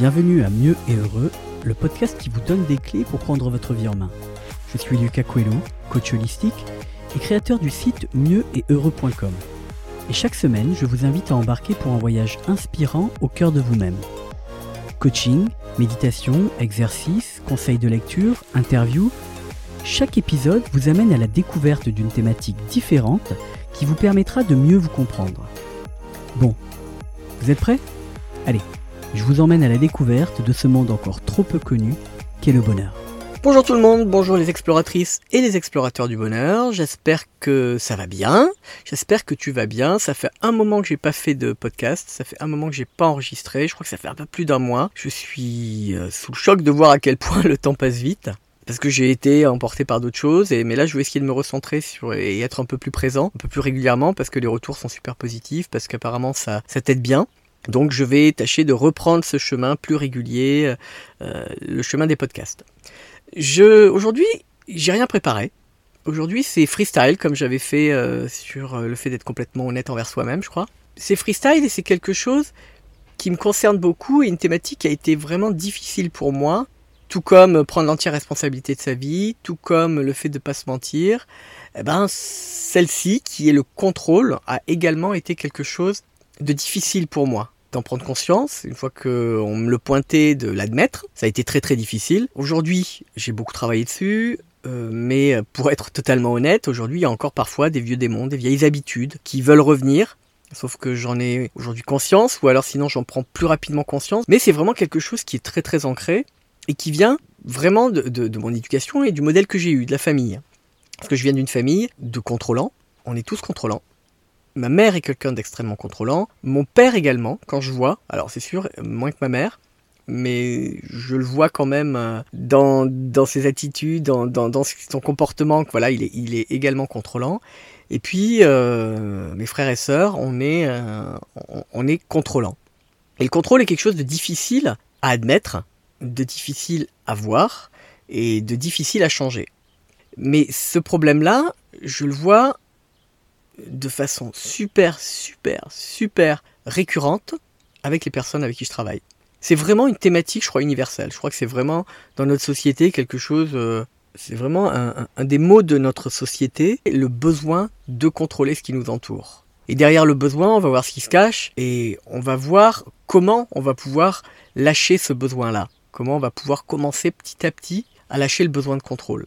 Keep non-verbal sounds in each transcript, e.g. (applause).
Bienvenue à Mieux et Heureux, le podcast qui vous donne des clés pour prendre votre vie en main. Je suis Lucas Coelho, coach holistique et créateur du site mieux-et-heureux.com. Et chaque semaine, je vous invite à embarquer pour un voyage inspirant au cœur de vous-même. Coaching, méditation, exercice, conseils de lecture, interview, chaque épisode vous amène à la découverte d'une thématique différente qui vous permettra de mieux vous comprendre. Bon, vous êtes prêts? Allez, je vous emmène à la découverte de ce monde encore trop peu connu qu'est le bonheur. Bonjour tout le monde, bonjour les exploratrices et les explorateurs du bonheur. J'espère que ça va bien. J'espère que tu vas bien. Ça fait un moment que j'ai pas fait de podcast. Ça fait un moment que j'ai pas enregistré. Je crois que ça fait un peu plus d'un mois. Je suis euh, sous le choc de voir à quel point (laughs) le temps passe vite parce que j'ai été emporté par d'autres choses. Et, mais là, je vais essayer de me recentrer sur et être un peu plus présent, un peu plus régulièrement, parce que les retours sont super positifs, parce qu'apparemment ça, ça t'aide bien. Donc, je vais tâcher de reprendre ce chemin plus régulier, euh, le chemin des podcasts. Je, aujourd'hui, j'ai rien préparé. Aujourd'hui, c'est freestyle, comme j'avais fait euh, sur euh, le fait d'être complètement honnête envers soi-même, je crois. C'est freestyle et c'est quelque chose qui me concerne beaucoup et une thématique qui a été vraiment difficile pour moi, tout comme prendre l'entière responsabilité de sa vie, tout comme le fait de ne pas se mentir. Eh ben, celle-ci, qui est le contrôle, a également été quelque chose de difficile pour moi d'en prendre conscience, une fois qu'on me le pointait, de l'admettre. Ça a été très très difficile. Aujourd'hui, j'ai beaucoup travaillé dessus, euh, mais pour être totalement honnête, aujourd'hui, il y a encore parfois des vieux démons, des vieilles habitudes qui veulent revenir. Sauf que j'en ai aujourd'hui conscience, ou alors sinon j'en prends plus rapidement conscience. Mais c'est vraiment quelque chose qui est très très ancré et qui vient vraiment de, de mon éducation et du modèle que j'ai eu, de la famille. Parce que je viens d'une famille de contrôlants. On est tous contrôlants. Ma mère est quelqu'un d'extrêmement contrôlant. Mon père également, quand je vois, alors c'est sûr, moins que ma mère, mais je le vois quand même euh, dans, dans ses attitudes, dans, dans, son comportement, voilà, il est, il est également contrôlant. Et puis, euh, mes frères et sœurs, on est, euh, on est contrôlant. Et le contrôle est quelque chose de difficile à admettre, de difficile à voir et de difficile à changer. Mais ce problème-là, je le vois de façon super, super, super récurrente avec les personnes avec qui je travaille. C'est vraiment une thématique, je crois, universelle. Je crois que c'est vraiment dans notre société quelque chose. Euh, c'est vraiment un, des mots de notre société, le besoin de contrôler ce qui nous entoure. Et derrière le besoin, on va voir ce qui se cache et on va voir comment on va pouvoir lâcher ce besoin-là. Comment on va pouvoir commencer petit à petit à lâcher le besoin de contrôle.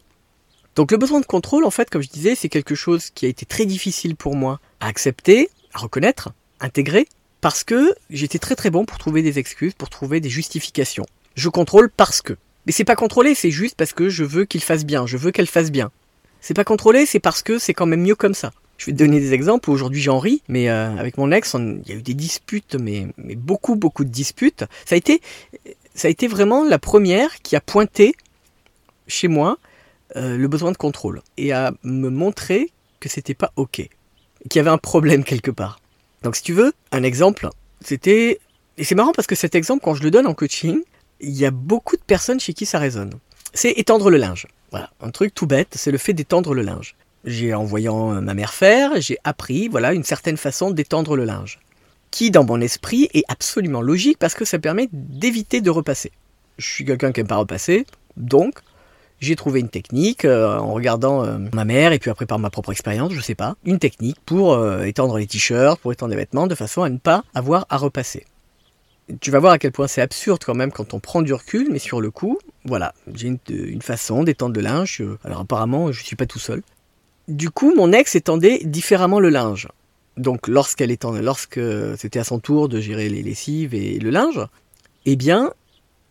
Donc le besoin de contrôle, en fait, comme je disais, c'est quelque chose qui a été très difficile pour moi à accepter, à reconnaître, intégrer, parce que j'étais très très bon pour trouver des excuses, pour trouver des justifications. Je contrôle parce que. Mais c'est pas contrôler, c'est juste parce que je veux qu'il fasse bien, je veux qu'elle fasse bien. C'est pas contrôler, c'est parce que c'est quand même mieux comme ça. Je vais te donner des exemples. Aujourd'hui, j'en ris, mais euh, avec mon ex, il y a eu des disputes, mais, beaucoup, beaucoup de disputes. Ça a été vraiment la première qui a pointé chez moi euh, le besoin de contrôle et à me montrer que c'était pas ok, qu'il y avait un problème quelque part. Donc si tu veux, un exemple, c'était et c'est marrant parce que cet exemple quand je le donne en coaching, il y a beaucoup de personnes chez qui ça résonne. C'est étendre le linge. Voilà, un truc tout bête, c'est le fait d'étendre le linge. J'ai en voyant ma mère faire, j'ai appris voilà une certaine façon d'étendre le linge qui dans mon esprit est absolument logique parce que ça permet d'éviter de repasser. Je suis quelqu'un qui aime pas repasser, donc j'ai trouvé une technique euh, en regardant euh, ma mère et puis après par ma propre expérience, je sais pas, une technique pour euh, étendre les t-shirts, pour étendre les vêtements de façon à ne pas avoir à repasser. Tu vas voir à quel point c'est absurde quand même quand on prend du recul, mais sur le coup, voilà, j'ai une, façon d'étendre le linge. Alors apparemment, je suis pas tout seul. Du coup, mon ex étendait différemment le linge. Donc lorsqu'elle étendait, lorsque c'était à son tour de gérer les lessives et le linge, eh bien,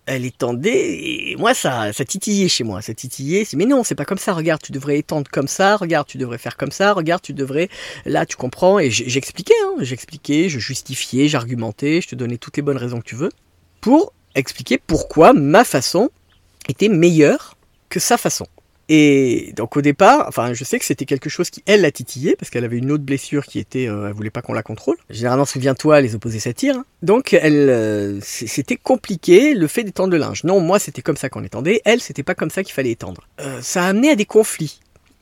elle étendait moi ça ça titillait chez moi ça titillait mais non c'est pas comme ça regarde tu devrais étendre comme ça regarde tu devrais faire comme ça regarde tu devrais là tu comprends et j'expliquais hein, j'expliquais je justifiais j'argumentais je te donnais toutes les bonnes raisons que tu veux pour expliquer pourquoi ma façon était meilleure que sa façon et donc au départ, enfin je sais que c'était quelque chose qui elle l'a titillé parce qu'elle avait une autre blessure qui était, euh, elle voulait pas qu'on la contrôle. Généralement, souviens-toi, les opposés s'attirent. Donc elle, euh, c'était compliqué le fait d'étendre le linge. Non, moi c'était comme ça qu'on étendait. Elle, c'était pas comme ça qu'il fallait étendre. Euh, ça a amené à des conflits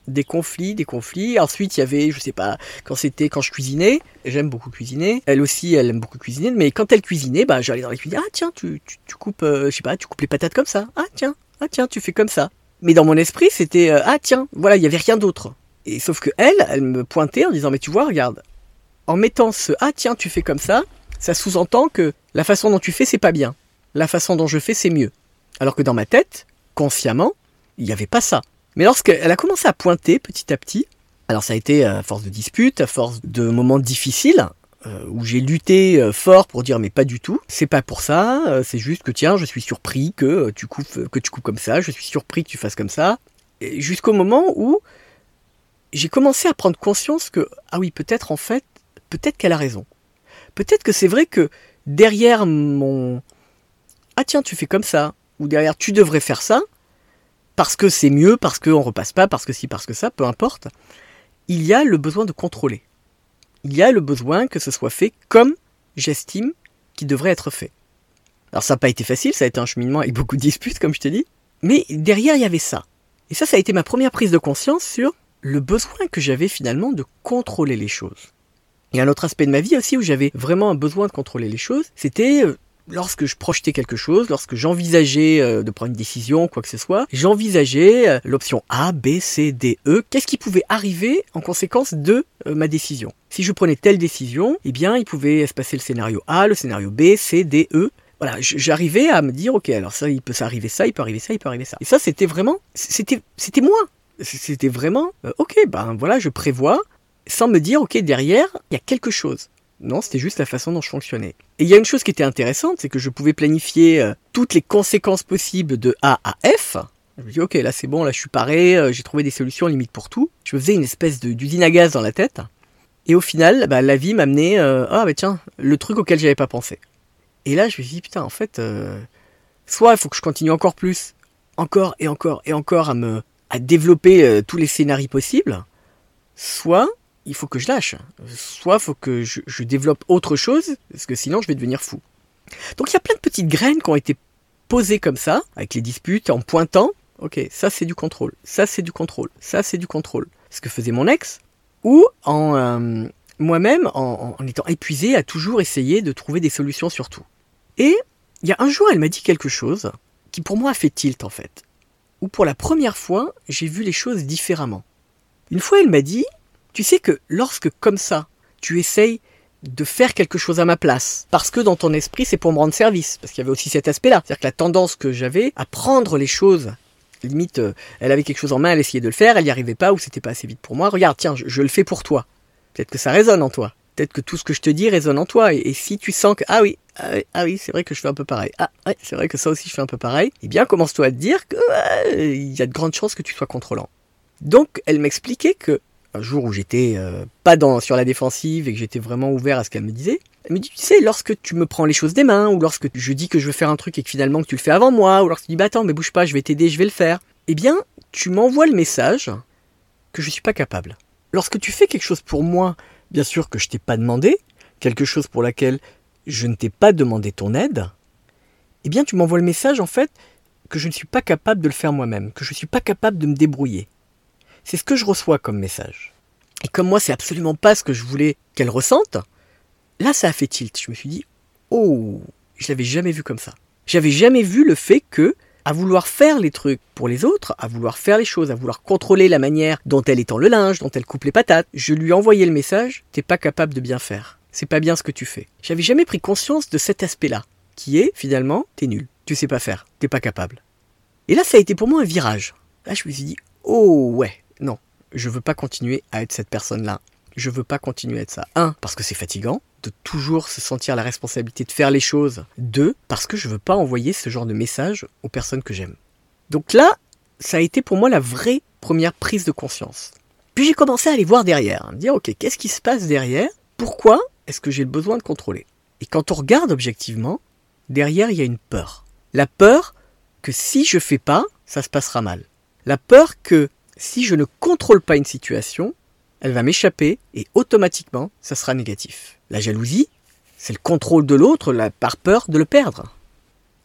des conflits, des conflits. Ensuite, il y avait, je sais pas, quand c'était quand je cuisinais, j'aime beaucoup cuisiner. Elle aussi, elle aime beaucoup cuisiner, mais quand elle cuisinait, bah j'allais dans la cuisine. Ah tiens, tu, tu, coupes, euh, je sais pas, tu coupes les patates comme ça. Ah tiens, ah tiens, tu fais comme ça. Mais dans mon esprit, c'était euh, ah tiens, voilà, il y avait rien d'autre. Et sauf que elle, elle me pointait en disant mais tu vois, regarde, en mettant ce ah tiens, tu fais comme ça, ça sous-entend que la façon dont tu fais c'est pas bien. La façon dont je fais c'est mieux. Alors que dans ma tête, consciemment, il n'y avait pas ça. Mais lorsqu'elle a commencé à pointer petit à petit, alors ça a été à force de disputes, à force de moments difficiles, euh, où j'ai lutté euh, fort pour dire mais pas du tout, c'est pas pour ça, euh, c'est juste que tiens, je suis surpris que tu coupes que tu coupes comme ça, je suis surpris que tu fasses comme ça, jusqu'au moment où j'ai commencé à prendre conscience que ah oui, peut-être en fait, peut-être qu'elle a raison. Peut-être que c'est vrai que derrière mon ah tiens, tu fais comme ça ou derrière tu devrais faire ça, parce que c'est mieux, parce qu'on repasse pas, parce que si, parce que ça, peu importe, il y a le besoin de contrôler. Il y a le besoin que ce soit fait comme j'estime qu'il devrait être fait. Alors ça n'a pas été facile, ça a été un cheminement avec beaucoup de disputes, comme je te dis, mais derrière il y avait ça. Et ça, ça a été ma première prise de conscience sur le besoin que j'avais finalement de contrôler les choses. Et un autre aspect de ma vie aussi où j'avais vraiment un besoin de contrôler les choses, c'était euh, lorsque je projetais quelque chose, lorsque j'envisageais euh, de prendre une décision, quoi que ce soit, j'envisageais euh, l'option A, B, C, D, E. Qu'est-ce qui pouvait arriver en conséquence de euh, ma décision? Si je prenais telle décision, eh bien, il pouvait se passer le scénario A, le scénario B, C, D, E. Voilà, j'arrivais à me dire, ok, alors ça, il peut s'arriver ça, il peut arriver ça, il peut arriver ça. Et ça, c'était vraiment, c'était, c'était moi. C'était vraiment, ok, ben voilà, je prévois, sans me dire, ok, derrière, il y a quelque chose. Non, c'était juste la façon dont je fonctionnais. Et il y a une chose qui était intéressante, c'est que je pouvais planifier euh, toutes les conséquences possibles de A à F. Je me dis, ok, là c'est bon, là je suis paré, euh, j'ai trouvé des solutions limite pour tout. Je me faisais une espèce d'usine à gaz dans la tête. Et au final, bah, la vie m'amenait, euh, ah bah tiens, le truc auquel j'avais pas pensé. Et là, je me suis dit, putain, en fait, soit il faut que je continue encore plus, encore et encore et encore à me, à développer tous les scénarios possibles, soit il faut que je lâche. Soit il faut que je, développe autre chose, parce que sinon je vais devenir fou. Donc il y a plein de petites graines qui ont été posées comme ça, avec les disputes, en pointant. Ok, ça c'est du contrôle, ça c'est du contrôle, ça c'est du contrôle. Ce que faisait mon ex, ou en euh, moi-même en, en, étant épuisé à toujours essayer de trouver des solutions sur tout. Et il y a un jour, elle m'a dit quelque chose qui pour moi a fait tilt en fait. Où pour la première fois, j'ai vu les choses différemment. Une fois, elle m'a dit, tu sais que lorsque comme ça, tu essayes de faire quelque chose à ma place, parce que dans ton esprit c'est pour me rendre service, parce qu'il y avait aussi cet aspect-là, c'est-à-dire que la tendance que j'avais à prendre les choses, limite, euh, elle avait quelque chose en main, elle essayait de le faire, elle n'y arrivait pas ou c'était pas assez vite pour moi. Regarde, tiens, je, le fais pour toi. Peut-être que ça résonne en toi. Peut-être que tout ce que je te dis résonne en toi. Et, si tu sens que ah oui, ah oui, ah oui c'est vrai que je fais un peu pareil. Ah ouais, c'est vrai que ça aussi je fais un peu pareil. Eh bien, commence-toi à te dire qu'il y a de grandes chances que tu sois contrôlant. Donc, elle m'expliquait que un jour où j'étais euh, pas sur la défensive et que j'étais vraiment ouvert à ce qu'elle me disait, elle me dit, tu sais, lorsque tu me prends les choses des mains, ou lorsque je dis que je veux faire un truc et que finalement que tu le fais avant moi, ou lorsque tu dis, bah attends, mais bouge pas, je vais t'aider, je vais le faire, eh bien, tu m'envoies le message que je suis pas capable. Lorsque tu fais quelque chose pour moi, bien sûr que je t'ai pas demandé, quelque chose pour laquelle je ne t'ai pas demandé ton aide, eh bien, tu m'envoies le message, en fait, que je ne suis pas capable de le faire moi-même, que je ne suis pas capable de me débrouiller. C'est ce que je reçois comme message. Et comme moi, c'est absolument pas ce que je voulais qu'elle ressente, là, ça a fait tilt. Je me suis dit, oh, je l'avais jamais vu comme ça. J'avais jamais vu le fait que, à vouloir faire les trucs pour les autres, à vouloir faire les choses, à vouloir contrôler la manière dont elle étend le linge, dont elle coupe les patates, je lui envoyais le message, t'es pas capable de bien faire. C'est pas bien ce que tu fais. J'avais jamais pris conscience de cet aspect-là, qui est, finalement, t'es nul. Tu sais pas faire. T'es pas capable. Et là, ça a été pour moi un virage. Là, je me suis dit, oh ouais, non, je veux pas continuer à être cette personne-là. Je veux pas continuer à être ça. Un, parce que c'est fatigant de toujours se sentir la responsabilité de faire les choses. Deux, parce que je veux pas envoyer ce genre de message aux personnes que j'aime. Donc là, ça a été pour moi la vraie première prise de conscience. Puis j'ai commencé à aller voir derrière, à me dire ok, qu'est-ce qui se passe derrière? Pourquoi est-ce que j'ai le besoin de contrôler? Et quand on regarde objectivement, derrière il y a une peur. La peur que si je fais pas, ça se passera mal. La peur que si je ne contrôle pas une situation, elle va m'échapper et automatiquement, ça sera négatif. La jalousie, c'est le contrôle de l'autre par peur de le perdre.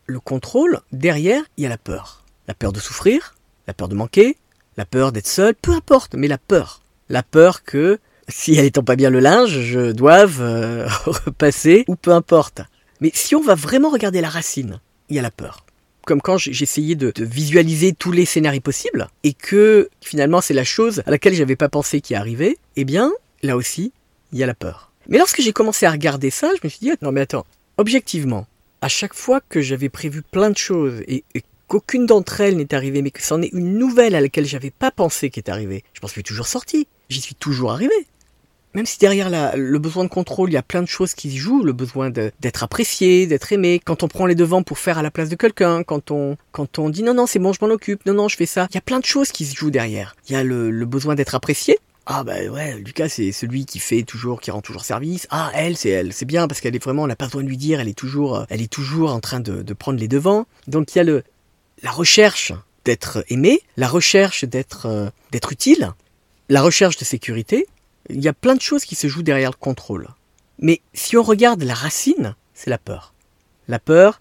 Le contrôle, derrière, il y a la peur. La peur de souffrir, la peur de manquer, la peur d'être seul, peu importe, mais la peur. La peur que si elle étend pas bien le linge, je doive euh, (laughs) repasser ou peu importe. Mais si on va vraiment regarder la racine, il y a la peur. Comme quand j'essayais de, visualiser tous les scénarios possibles et que finalement c'est la chose à laquelle j'avais pas pensé qui arrivait, eh bien là aussi il y a la peur. Mais lorsque j'ai commencé à regarder ça, je me suis dit non mais attends, objectivement, à chaque fois que j'avais prévu plein de choses et, qu'aucune d'entre elles n'est arrivée, mais que c'en est une nouvelle à laquelle j'avais pas pensé qui est arrivée, je m'en suis toujours sorti. J'y suis toujours arrivé. Même si derrière le besoin de contrôle, il y a plein de choses qui se jouent, le besoin d'être apprécié, d'être aimé, quand on prend les devants pour faire à la place de quelqu'un, quand on, quand on dit non, non, c'est bon, je m'en occupe, non, non, je fais ça. Il y a plein de choses qui se jouent derrière. Il y a le, besoin d'être apprécié. Ah bah ouais, Lucas c'est celui qui fait toujours, qui rend toujours service. Ah elle, c'est elle, c'est bien parce qu'elle est vraiment, on n'a pas besoin de lui dire, elle est toujours, elle est toujours en train de, de prendre les devants. Donc il y a le, la recherche d'être aimé, la recherche d'être, euh, d'être utile, la recherche de sécurité, il y a plein de choses qui se jouent derrière le contrôle. Mais si on regarde la racine, c'est la peur. La peur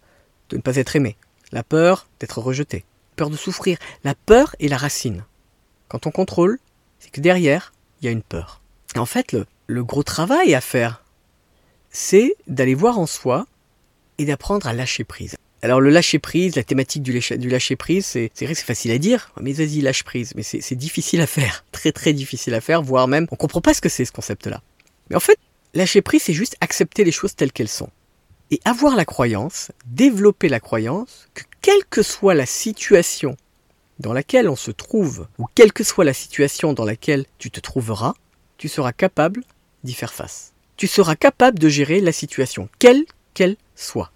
de ne pas être aimé. La peur d'être rejeté. Peur de souffrir. La peur est la racine. Quand on contrôle, c'est que derrière, il y a une peur. Et en fait, le, le gros travail à faire, c'est d'aller voir en soi et d'apprendre à lâcher prise. Alors le lâcher prise, la thématique du, lâcher prise, c'est vrai c'est facile à dire, mais vas-y lâche prise, mais c'est difficile à faire, (laughs) très très difficile à faire, voire même on comprend pas ce que c'est ce concept-là. Mais en fait, lâcher prise, c'est juste accepter les choses telles qu'elles sont. Et avoir la croyance, développer la croyance que quelle que soit la situation dans laquelle on se trouve, ou quelle que soit la situation dans laquelle tu te trouveras, tu seras capable d'y faire face. Tu seras capable de gérer la situation, quelle qu'elle soit.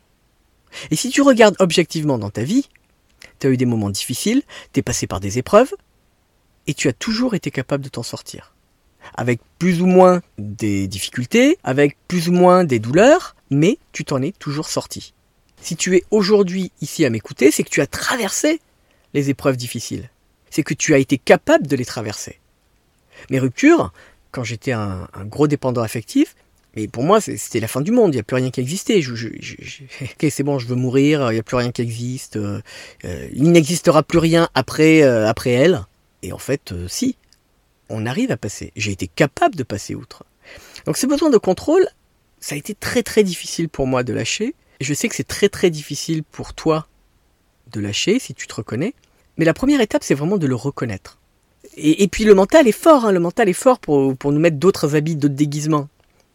Et si tu regardes objectivement dans ta vie, tu as eu des moments difficiles, tu es passé par des épreuves, et tu as toujours été capable de t'en sortir. Avec plus ou moins des difficultés, avec plus ou moins des douleurs, mais tu t'en es toujours sorti. Si tu es aujourd'hui ici à m'écouter, c'est que tu as traversé les épreuves difficiles. C'est que tu as été capable de les traverser. Mes ruptures, quand j'étais un, un gros dépendant affectif, mais pour moi, c'était la fin du monde. Il n'y a plus rien qui existait. Je, (laughs) c'est bon, je veux mourir. Il n'y a plus rien qui existe. Euh, euh, il n'existera plus rien après, euh, après elle. Et en fait, si, on arrive à passer. J'ai été capable de passer outre. Donc, ce besoin de contrôle, ça a été très très difficile pour moi de lâcher. Je sais que c'est très très difficile pour toi de lâcher si tu te reconnais. Mais la première étape, c'est vraiment de le reconnaître. Et, et, puis le mental est fort. Hein. le mental est fort pour, pour nous mettre d'autres habits, d'autres déguisements.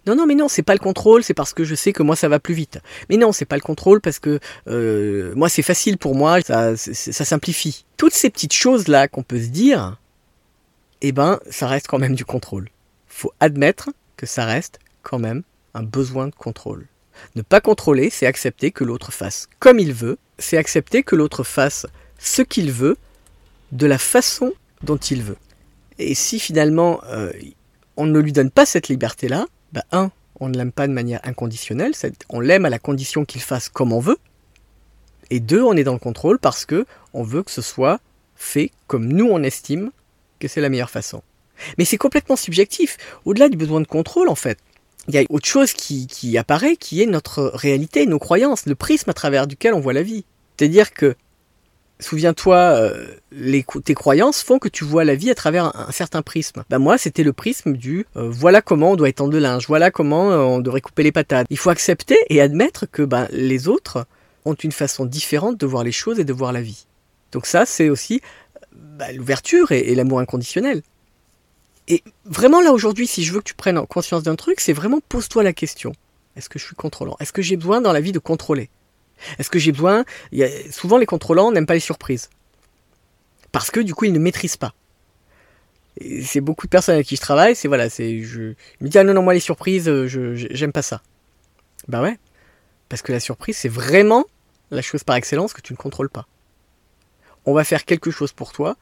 Non, non, mais non, c'est pas le contrôle, c'est parce que je sais que moi ça va plus vite. Mais non, c'est pas le contrôle parce que euh, moi c'est facile pour moi, ça, ça simplifie. Toutes ces petites choses là qu'on peut se dire, eh ben, ça reste quand même du contrôle. Faut admettre que ça reste quand même un besoin de contrôle. Ne pas contrôler, c'est accepter que l'autre fasse comme il veut, c'est accepter que l'autre fasse ce qu'il veut, de la façon dont il veut. Et si finalement euh, on ne lui donne pas cette liberté-là, bah, un, on ne l'aime pas de manière inconditionnelle, on l'aime à la condition qu'il fasse comme on veut. Et deux, on est dans le contrôle parce que on veut que ce soit fait comme nous on estime que c'est la meilleure façon. Mais c'est complètement subjectif. Au-delà du besoin de contrôle, en fait, il y a autre chose qui, qui apparaît, qui est notre réalité, nos croyances, le prisme à travers duquel on voit la vie. C'est-à-dire que Souviens-toi, euh, tes croyances font que tu vois la vie à travers un, certain prisme. Ben moi, c'était le prisme du euh, voilà comment on doit étendre le linge, voilà comment euh, on devrait couper les patates. Il faut accepter et admettre que ben, les autres ont une façon différente de voir les choses et de voir la vie. Donc ça, c'est aussi ben, l'ouverture et, et l'amour inconditionnel. Et vraiment là aujourd'hui, si je veux que tu prennes conscience d'un truc, c'est vraiment pose-toi la question. Est-ce que je suis contrôlant? Est-ce que j'ai besoin dans la vie de contrôler? Est-ce que j'ai besoin? Souvent, les contrôlants n'aiment pas les surprises. Parce que du coup, ils ne maîtrisent pas. C'est beaucoup de personnes avec qui je travaille, c'est voilà, c'est je, me dis ah non non moi les surprises, euh, je j'aime pas ça. Bah ouais, parce que la surprise c'est vraiment la chose par excellence que tu ne contrôles pas. On va faire quelque chose pour toi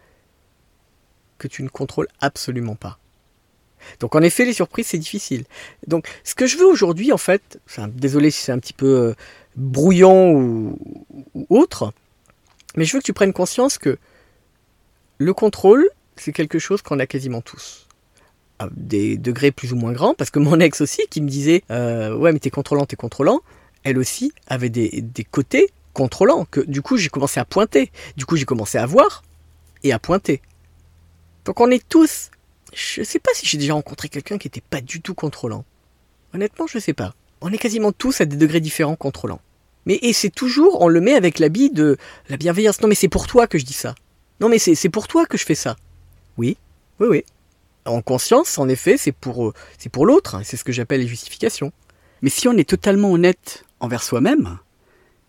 que tu ne contrôles absolument pas. Donc en effet, les surprises, c'est difficile. Donc ce que je veux aujourd'hui, en fait, désolé si c'est un petit peu euh, brouillon ou, autre, mais je veux que tu prennes conscience que le contrôle, c'est quelque chose qu'on a quasiment tous. À des degrés plus ou moins grands, parce que mon ex aussi, qui me disait euh, Ouais, mais t'es contrôlant, t'es contrôlant, elle aussi avait des, côtés contrôlants, que du coup j'ai commencé à pointer. Du coup j'ai commencé à voir et à pointer. Donc on est tous. Je sais pas si j'ai déjà rencontré quelqu'un qui n'était pas du tout contrôlant. Honnêtement, je sais pas. On est quasiment tous à des degrés différents contrôlants. Mais et c'est toujours, on le met avec l'habit de la bienveillance. Non mais c'est pour toi que je dis ça. Non mais c'est pour toi que je fais ça. Oui, oui, oui. En conscience, en effet, c'est pour, euh, c'est pour l'autre. Hein, c'est ce que j'appelle les justifications. Mais si on est totalement honnête envers soi-même,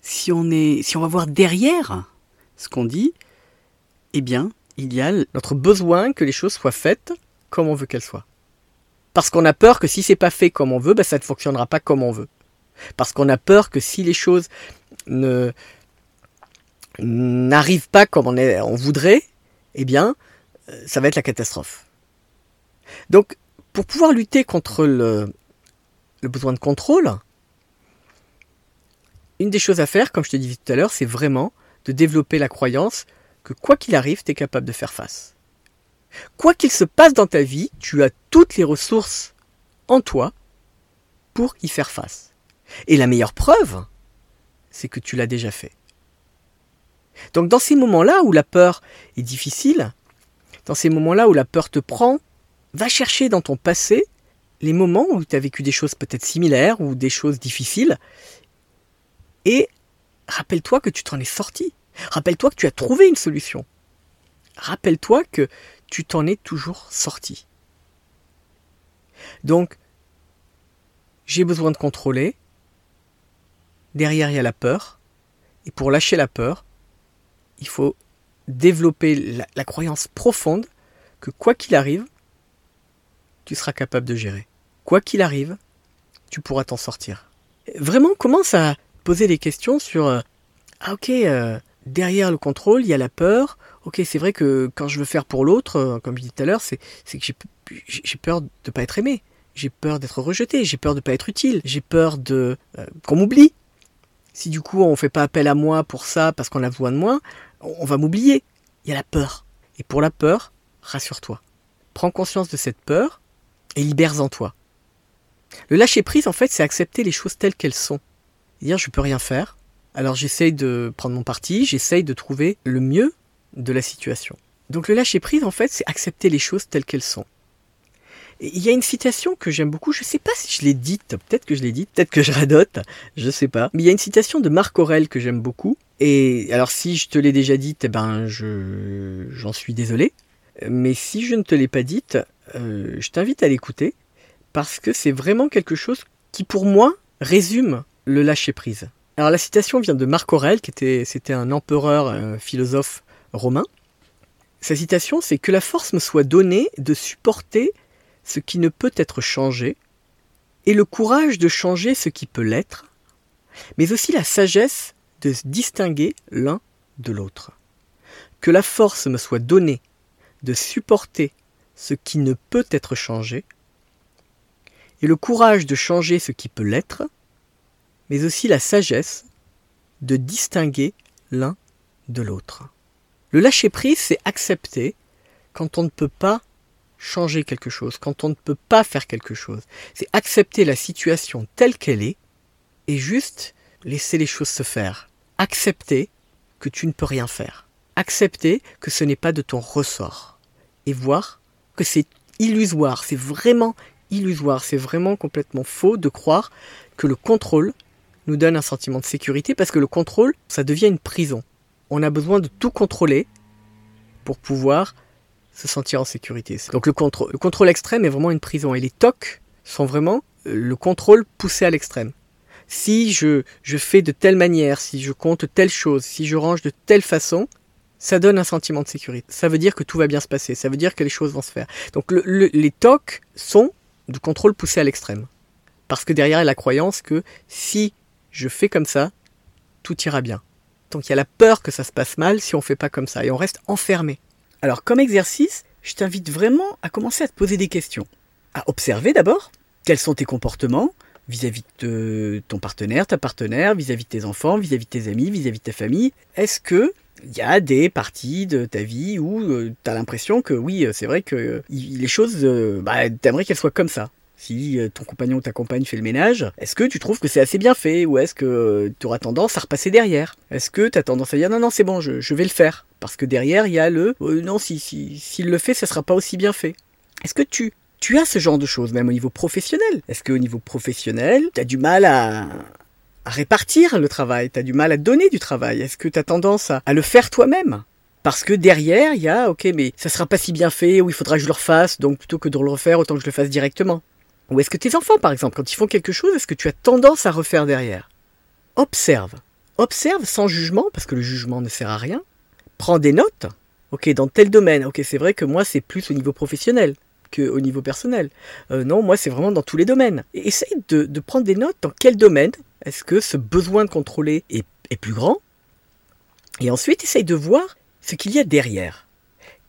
si on est, si on va voir derrière ce qu'on dit, eh bien, il y a notre besoin que les choses soient faites comme on veut qu'elles soient. Parce qu'on a peur que si c'est pas fait comme on veut, ben ça ne fonctionnera pas comme on veut. Parce qu'on a peur que si les choses ne n'arrivent pas comme on, voudrait, eh bien, euh, ça va être la catastrophe. Donc, pour pouvoir lutter contre le, le besoin de contrôle, une des choses à faire, comme je te disais tout à l'heure, c'est vraiment de développer la croyance que quoi qu'il arrive, tu es capable de faire face. Quoi qu'il se passe dans ta vie, tu as toutes les ressources en toi pour y faire face. Et la meilleure preuve, c'est que tu l'as déjà fait. Donc dans ces moments-là où la peur est difficile, dans ces moments-là où la peur te prend, va chercher dans ton passé les moments où tu as vécu des choses peut-être similaires ou des choses difficiles et rappelle-toi que tu t'en es sorti. Rappelle-toi que tu as trouvé une solution. Rappelle-toi que tu t'en es toujours sorti. Donc, j'ai besoin de contrôler, derrière il y a la peur, et pour lâcher la peur, il faut développer la, croyance profonde que quoi qu'il arrive, tu seras capable de gérer. Quoi qu'il arrive, tu pourras t'en sortir. Vraiment, commence à poser des questions sur euh, ah ok euh, derrière le contrôle il y a la peur. Ok c'est vrai que quand je veux faire pour l'autre, euh, comme je disais tout à l'heure, c'est que j'ai peur de pas être aimé, j'ai peur d'être rejeté, j'ai peur de pas être utile, j'ai peur de qu'on m'oublie. Si du coup on fait pas appel à moi pour ça parce qu'on a besoin de moi, on va m'oublier. Il y a la peur. Et pour la peur, rassure-toi. Prends conscience de cette peur et libère-en toi. Le lâcher prise, en fait, c'est accepter les choses telles qu'elles sont. Dire je peux rien faire. Alors j'essaye de prendre mon parti, j'essaye de trouver le mieux de la situation. Donc le lâcher prise, en fait, c'est accepter les choses telles qu'elles sont il y a une citation que j'aime beaucoup, je ne sais pas si je l'ai dite, peut-être que je l'ai dite, peut-être que je radote, je ne sais pas. Mais il y a une citation de Marc Aurel que j'aime beaucoup. Et alors si je te l'ai déjà dite, eh ben je j'en suis désolé. Mais si je ne te l'ai pas dite, euh, je t'invite à l'écouter parce que c'est vraiment quelque chose qui pour moi résume le lâcher prise. Alors la citation vient de Marc Aurel, qui était un empereur un philosophe romain. Sa citation, c'est que la force me soit donnée de supporter ce qui ne peut être changé, et le courage de changer ce qui peut l'être, mais aussi la sagesse de distinguer l'un de l'autre. Que la force me soit donnée de supporter ce qui ne peut être changé, et le courage de changer ce qui peut l'être, mais aussi la sagesse de distinguer l'un de l'autre. Le lâcher-prise, c'est accepter quand on ne peut pas changer quelque chose, quand on ne peut pas faire quelque chose. C'est accepter la situation telle qu'elle est et juste laisser les choses se faire. Accepter que tu ne peux rien faire. Accepter que ce n'est pas de ton ressort. Et voir que c'est illusoire, c'est vraiment illusoire, c'est vraiment complètement faux de croire que le contrôle nous donne un sentiment de sécurité parce que le contrôle, ça devient une prison. On a besoin de tout contrôler pour pouvoir se sentir en sécurité. Donc le, contrôle, le contrôle extrême est vraiment une prison et les tocs sont vraiment euh, le contrôle poussé à l'extrême. Si je, je fais de telle manière, si je compte telle chose, si je range de telle façon, ça donne un sentiment de sécurité. Ça veut dire que tout va bien se passer, ça veut dire que les choses vont se faire. Donc les tocs sont du contrôle poussé à l'extrême. Parce que derrière a la croyance que si je fais comme ça, tout ira bien. Donc il y a la peur que ça se passe mal si on ne fait pas comme ça et on reste enfermé. Alors comme exercice, je t'invite vraiment à commencer à te poser des questions. À observer d'abord quels sont tes comportements vis-à-vis de ton partenaire, ta partenaire, vis-à-vis de tes enfants, vis-à-vis de tes amis, vis-à-vis de ta famille. Est-ce que il y a des parties de ta vie où euh, tu as l'impression que oui, c'est vrai que les choses, euh, bah, t'aimerais qu'elles soient comme ça? Si euh, ton compagnon ou ta compagne fait le ménage, est-ce que tu trouves que c'est assez bien fait ou est-ce que tu auras tendance à repasser derrière? Est-ce que tu as tendance à dire non, non, c'est bon, je, vais le faire? Parce que derrière, il y a le euh, non, si s'il si, le fait, ça sera pas aussi bien fait. Est-ce que tu, tu as ce genre de choses, même au niveau professionnel? Est-ce qu'au niveau professionnel, tu as du mal à, répartir le travail, tu as du mal à donner du travail? Est-ce que tu as tendance à, à le faire toi-même? Parce que derrière, il y a, ok, mais ça sera pas si bien fait, ou il faudra que je le refasse, donc plutôt que de le refaire, autant que je le fasse directement. Ou est-ce que tes enfants, par exemple, quand ils font quelque chose, est-ce que tu as tendance à refaire derrière? Observe. Observe sans jugement, parce que le jugement ne sert à rien. Prends des notes. Ok, dans tel domaine. Ok, c'est vrai que moi, c'est plus au niveau professionnel qu'au niveau personnel. Euh, non, moi, c'est vraiment dans tous les domaines. Essaye de, prendre des notes dans quel domaine est-ce que ce besoin de contrôler est, est plus grand. Et ensuite, essaye de voir ce qu'il y a derrière.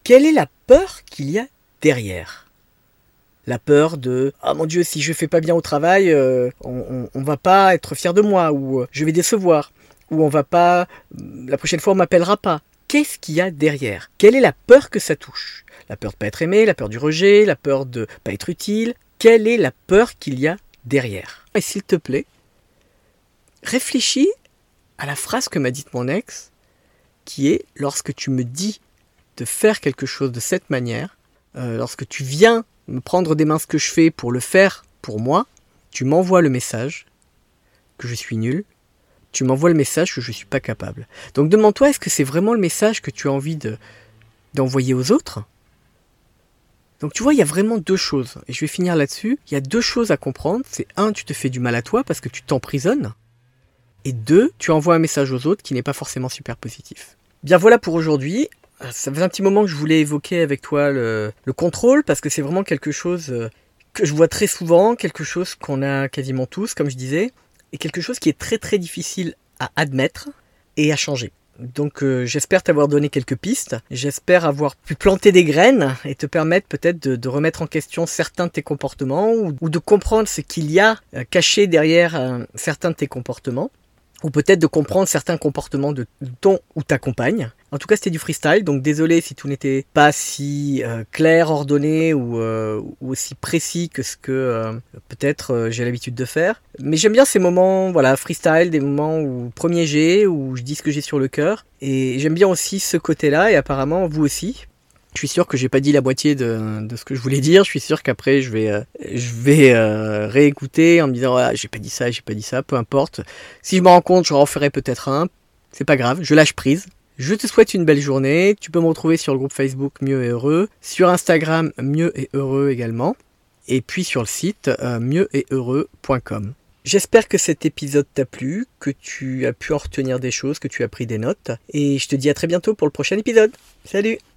Quelle est la peur qu'il y a derrière? La peur de ah mon Dieu si je fais pas bien au travail, euh, on, on, va pas être fier de moi ou euh, je vais décevoir ou on va pas la prochaine fois on m'appellera pas. Qu'est-ce qu'il y a derrière? Quelle est la peur que ça touche? La peur de pas être aimé, la peur du rejet, la peur de pas être utile? Quelle est la peur qu'il y a derrière? Et s'il te plaît, réfléchis à la phrase que m'a dite mon ex qui est lorsque tu me dis de faire quelque chose de cette manière, euh, lorsque tu viens me prendre des mains ce que je fais pour le faire pour moi, tu m'envoies le message que je suis nul, tu m'envoies le message que je ne suis pas capable. Donc demande-toi, est-ce que c'est vraiment le message que tu as envie de, d'envoyer aux autres? Donc tu vois, il y a vraiment deux choses, et je vais finir là-dessus. Il y a deux choses à comprendre. C'est un, tu te fais du mal à toi parce que tu t'emprisonnes. Et deux, tu envoies un message aux autres qui n'est pas forcément super positif. Bien voilà pour aujourd'hui. Euh, ça faisait un petit moment que je voulais évoquer avec toi le, contrôle parce que c'est vraiment quelque chose euh, que je vois très souvent, quelque chose qu'on a quasiment tous, comme je disais, et quelque chose qui est très très difficile à admettre et à changer. Donc euh, j'espère t'avoir donné quelques pistes, j'espère avoir pu planter des graines et te permettre peut-être de, remettre en question certains de tes comportements ou, de comprendre ce qu'il y a caché derrière certains de tes comportements ou peut-être de comprendre certains comportements de ton ou ta compagne. En tout cas, c'était du freestyle, donc désolé si tout n'était pas si euh, clair, ordonné euh, ou, aussi précis que ce que euh, peut-être j'ai l'habitude de faire. Mais j'aime bien ces moments, voilà, freestyle, des moments où premier jet, où je dis ce que j'ai sur le cœur. Et j'aime bien aussi ce côté-là, et apparemment vous aussi. Je suis sûr que j'ai pas dit la moitié de, ce que je voulais dire. Je suis sûr qu'après je vais, euh, je vais euh, réécouter en me disant ah, j'ai pas dit ça, j'ai pas dit ça, peu importe. Si je me rends compte, je referai peut-être un. C'est pas grave, je lâche prise. Je te souhaite une belle journée. Tu peux me retrouver sur le groupe Facebook Mieux et Heureux, sur Instagram Mieux et Heureux également, et puis sur le site euh, mieux-et-heureux.com. J'espère que cet épisode t'a plu, que tu as pu en retenir des choses, que tu as pris des notes, et je te dis à très bientôt pour le prochain épisode. Salut